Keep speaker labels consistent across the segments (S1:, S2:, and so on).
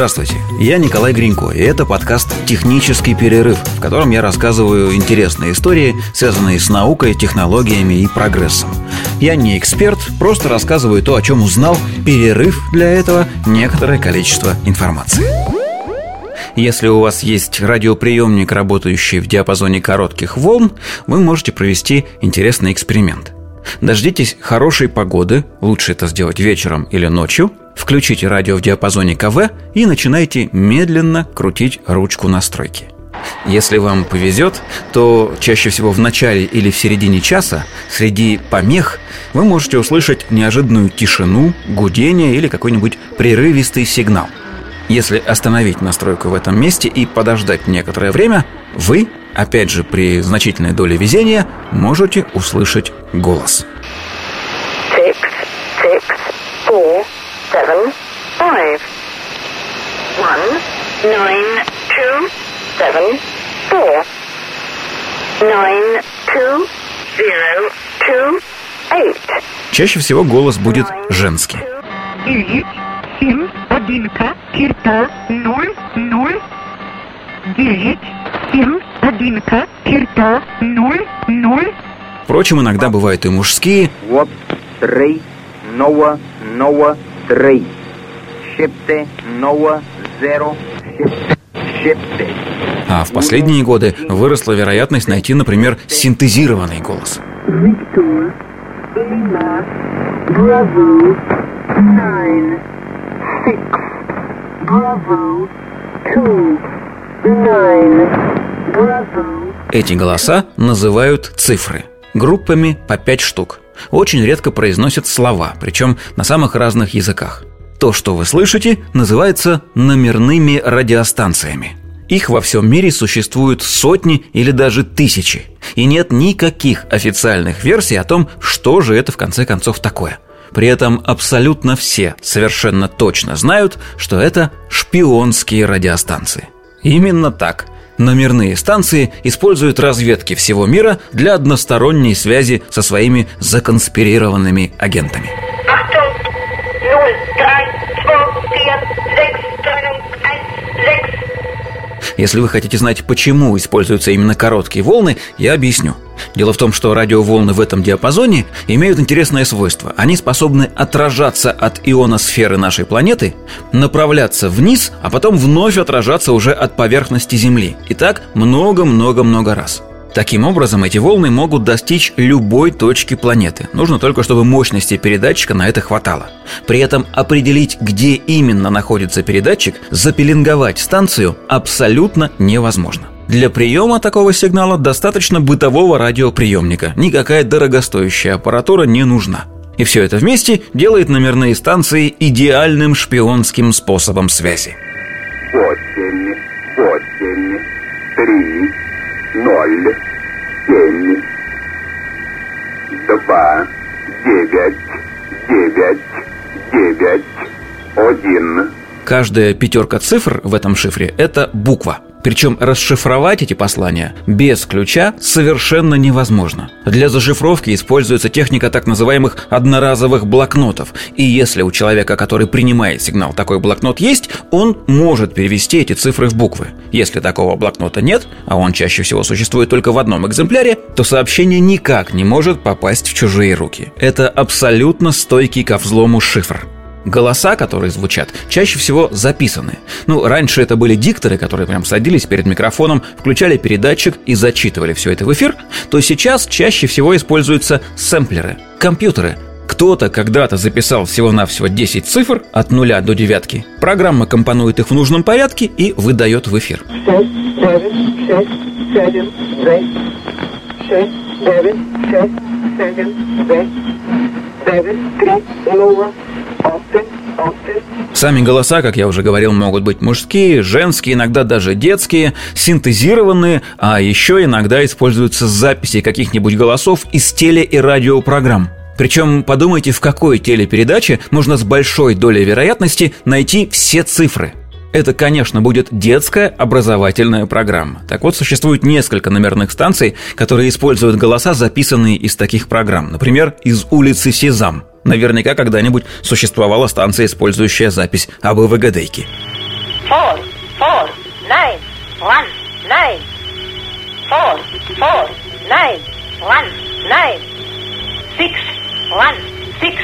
S1: Здравствуйте, я Николай Гринько, и это подкаст «Технический перерыв», в котором я рассказываю интересные истории, связанные с наукой, технологиями и прогрессом. Я не эксперт, просто рассказываю то, о чем узнал, перерыв для этого некоторое количество информации. Если у вас есть радиоприемник, работающий в диапазоне коротких волн, вы можете провести интересный эксперимент. Дождитесь хорошей погоды, лучше это сделать вечером или ночью, Включите радио в диапазоне КВ и начинайте медленно крутить ручку настройки. Если вам повезет, то чаще всего в начале или в середине часа среди помех вы можете услышать неожиданную тишину, гудение или какой-нибудь прерывистый сигнал. Если остановить настройку в этом месте и подождать некоторое время, вы, опять же при значительной доле везения, можете услышать голос. Six, six, four seven, five. One, nine, two, seven, four. Nine, two, zero, two, eight. Чаще всего голос будет женский. Девять, семь, одинка, черта, ноль, ноль. Девять, семь, одинка, черта, ноль, ноль. Впрочем, иногда бывают и мужские. Вот, три, нова, нова, 3, 7, 9, 0, 7. А в последние годы выросла вероятность найти, например, синтезированный голос. Lima, Bravo, nine, six, Bravo, two. Эти голоса называют цифры, группами по пять штук – очень редко произносят слова, причем на самых разных языках. То, что вы слышите, называется номерными радиостанциями. Их во всем мире существуют сотни или даже тысячи. И нет никаких официальных версий о том, что же это в конце концов такое. При этом абсолютно все совершенно точно знают, что это шпионские радиостанции. Именно так – Номерные станции используют разведки всего мира для односторонней связи со своими законспирированными агентами. Если вы хотите знать, почему используются именно короткие волны, я объясню – Дело в том, что радиоволны в этом диапазоне имеют интересное свойство. Они способны отражаться от ионосферы нашей планеты, направляться вниз, а потом вновь отражаться уже от поверхности Земли. И так много-много-много раз. Таким образом, эти волны могут достичь любой точки планеты. Нужно только, чтобы мощности передатчика на это хватало. При этом определить, где именно находится передатчик, запеленговать станцию абсолютно невозможно. Для приема такого сигнала достаточно бытового радиоприемника. Никакая дорогостоящая аппаратура не нужна. И все это вместе делает номерные станции идеальным шпионским способом связи. Восемь, восемь, три, ноль, семь, два, девять, девять, девять, один. Каждая пятерка цифр в этом шифре – это буква – причем расшифровать эти послания без ключа совершенно невозможно. Для зашифровки используется техника так называемых одноразовых блокнотов. И если у человека, который принимает сигнал, такой блокнот есть, он может перевести эти цифры в буквы. Если такого блокнота нет, а он чаще всего существует только в одном экземпляре, то сообщение никак не может попасть в чужие руки. Это абсолютно стойкий ко взлому шифр. Голоса, которые звучат, чаще всего записаны. Ну, раньше это были дикторы, которые прям садились перед микрофоном, включали передатчик и зачитывали все это в эфир, то сейчас чаще всего используются сэмплеры, компьютеры, кто-то когда-то записал всего-навсего 10 цифр от нуля до девятки. Программа компонует их в нужном порядке и выдает в эфир. 6, 9, 6, 7, 6, 9, 6, 7, 9, 3, 0, Сами голоса, как я уже говорил, могут быть мужские, женские, иногда даже детские, синтезированные, а еще иногда используются записи каких-нибудь голосов из теле- и радиопрограмм. Причем подумайте, в какой телепередаче можно с большой долей вероятности найти все цифры. Это, конечно, будет детская образовательная программа. Так вот, существует несколько номерных станций, которые используют голоса, записанные из таких программ. Например, из улицы Сезам. Наверняка когда-нибудь существовала станция, использующая запись об
S2: nine, one, nine. Six, one, six,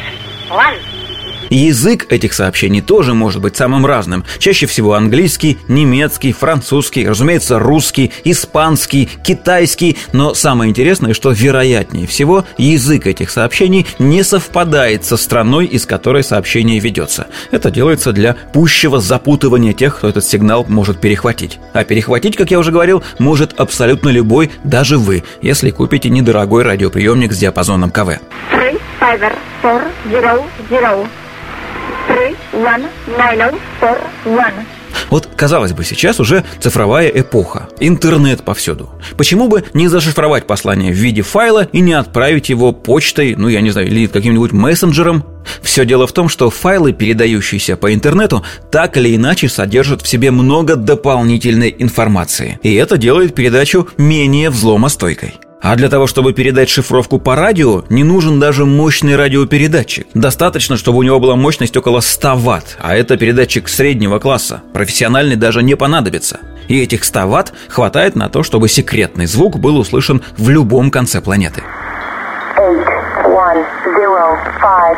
S2: one.
S1: Язык этих сообщений тоже может быть самым разным. Чаще всего английский, немецкий, французский, разумеется, русский, испанский, китайский. Но самое интересное, что вероятнее всего язык этих сообщений не совпадает со страной, из которой сообщение ведется. Это делается для пущего запутывания тех, кто этот сигнал может перехватить. А перехватить, как я уже говорил, может абсолютно любой, даже вы, если купите недорогой радиоприемник с диапазоном КВ.
S2: Three, five, four, zero, zero.
S1: Вот, казалось бы, сейчас уже цифровая эпоха, интернет повсюду. Почему бы не зашифровать послание в виде файла и не отправить его почтой, ну, я не знаю, или каким-нибудь мессенджером? Все дело в том, что файлы, передающиеся по интернету, так или иначе содержат в себе много дополнительной информации. И это делает передачу менее взломостойкой. А для того, чтобы передать шифровку по радио, не нужен даже мощный радиопередатчик. Достаточно, чтобы у него была мощность около 100 ватт, а это передатчик среднего класса. Профессиональный даже не понадобится. И этих 100 ватт хватает на то, чтобы секретный звук был услышан в любом конце планеты.
S2: Eight, one, zero, five,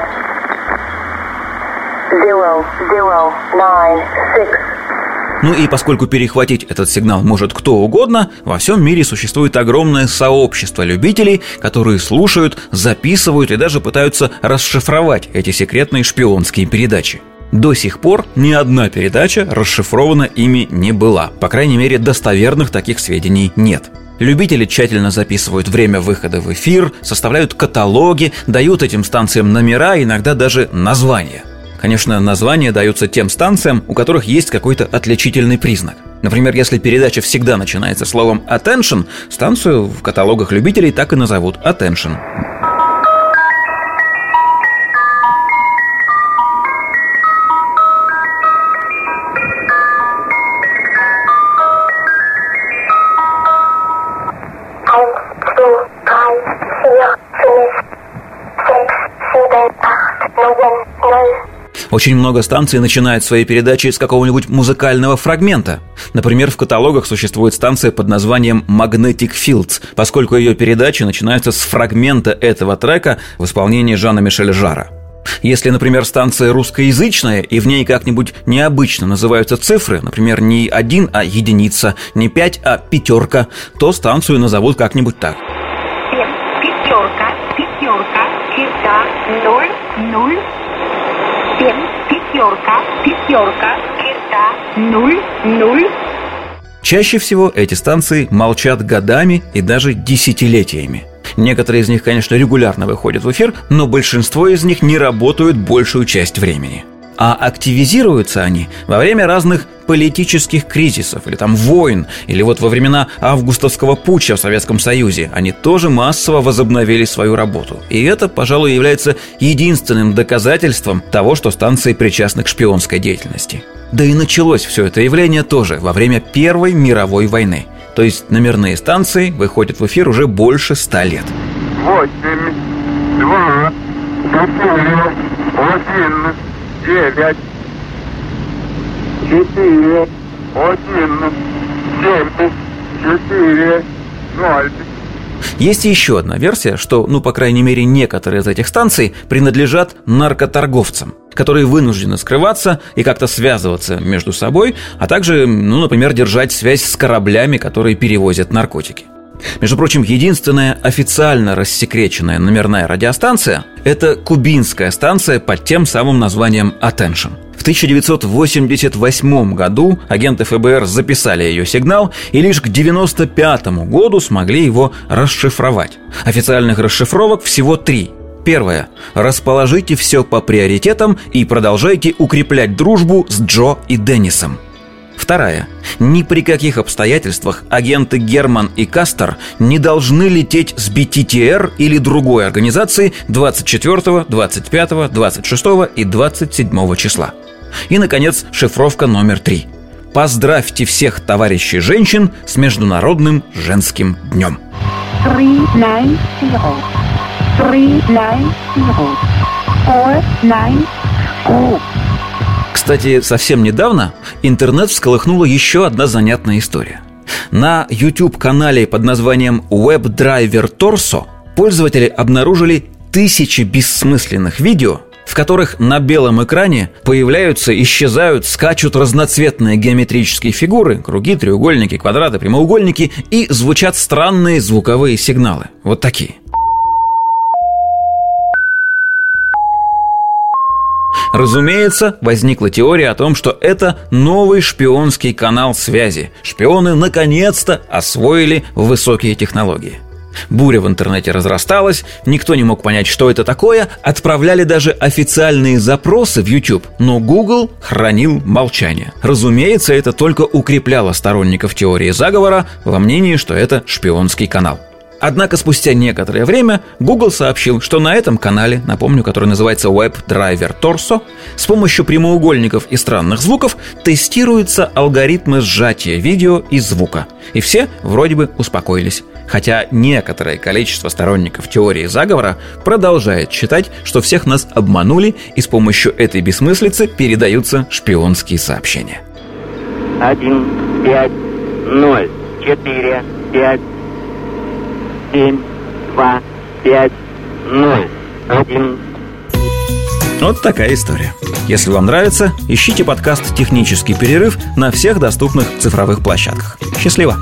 S2: zero, zero, nine, six.
S1: Ну и поскольку перехватить этот сигнал может кто угодно, во всем мире существует огромное сообщество любителей, которые слушают, записывают и даже пытаются расшифровать эти секретные шпионские передачи. До сих пор ни одна передача расшифрована ими не была. По крайней мере, достоверных таких сведений нет. Любители тщательно записывают время выхода в эфир, составляют каталоги, дают этим станциям номера, иногда даже названия. Конечно, названия даются тем станциям, у которых есть какой-то отличительный признак. Например, если передача всегда начинается словом attention, станцию в каталогах любителей так и назовут attention. Очень много станций начинает свои передачи с какого-нибудь музыкального фрагмента. Например, в каталогах существует станция под названием Magnetic Fields, поскольку ее передачи начинаются с фрагмента этого трека в исполнении Жана Мишеля Жара. Если, например, станция русскоязычная, и в ней как-нибудь необычно называются цифры, например, не один, а единица, не пять, а пятерка, то станцию назовут как-нибудь так.
S2: Семь, пятерка, пятерка, черта, ноль, нуль. Семь, пятерка, пятерка, черта, нуль, нуль.
S1: Чаще всего эти станции молчат годами и даже десятилетиями. Некоторые из них, конечно, регулярно выходят в эфир, но большинство из них не работают большую часть времени. А активизируются они во время разных политических кризисов, или там войн, или вот во времена августовского путча в Советском Союзе. Они тоже массово возобновили свою работу. И это, пожалуй, является единственным доказательством того, что станции причастны к шпионской деятельности. Да и началось все это явление тоже во время Первой мировой войны. То есть номерные станции выходят в эфир уже больше ста лет.
S3: восемь, два, четыре, один, девять, четыре, один, семь, четыре, ноль.
S1: Есть еще одна версия, что, ну, по крайней мере, некоторые из этих станций принадлежат наркоторговцам, которые вынуждены скрываться и как-то связываться между собой, а также, ну, например, держать связь с кораблями, которые перевозят наркотики. Между прочим, единственная официально рассекреченная номерная радиостанция – это кубинская станция под тем самым названием «Attention». В 1988 году агенты ФБР записали ее сигнал и лишь к 1995 году смогли его расшифровать. Официальных расшифровок всего три. Первое. Расположите все по приоритетам и продолжайте укреплять дружбу с Джо и Деннисом. Вторая. Ни при каких обстоятельствах агенты Герман и Кастер не должны лететь с BTTR или другой организации 24, 25, 26 и 27 числа. И, наконец, шифровка номер три. Поздравьте всех товарищей женщин с Международным женским днем.
S4: three nine zero three nine zero four nine oh
S1: К Кстати, совсем недавно интернет всколыхнула еще одна занятная история. На YouTube-канале под названием WebDriver Torso пользователи обнаружили тысячи бессмысленных видео, в которых на белом экране появляются, исчезают, скачут разноцветные геометрические фигуры, круги, треугольники, квадраты, прямоугольники, и звучат странные звуковые сигналы. Вот такие. Разумеется, возникла теория о том, что это новый шпионский канал связи. Шпионы наконец-то освоили высокие технологии. Буря в интернете разрасталась, никто не мог понять, что это такое, отправляли даже официальные запросы в YouTube, но Google хранил молчание. Разумеется, это только укрепляло сторонников теории заговора во мнении, что это шпионский канал. Однако спустя некоторое время Google сообщил, что на этом канале, напомню, который называется WebDriver Torso, с помощью прямоугольников и странных звуков тестируются алгоритмы сжатия видео и звука. И все вроде бы успокоились. Хотя некоторое количество сторонников теории заговора продолжает считать, что всех нас обманули и с помощью этой бессмыслицы передаются шпионские сообщения.
S3: Один, пять, ноль, четыре, пять, семь, два, пять, ноль, один.
S1: Вот такая история. Если вам нравится, ищите подкаст «Технический перерыв» на всех доступных цифровых площадках. Счастливо!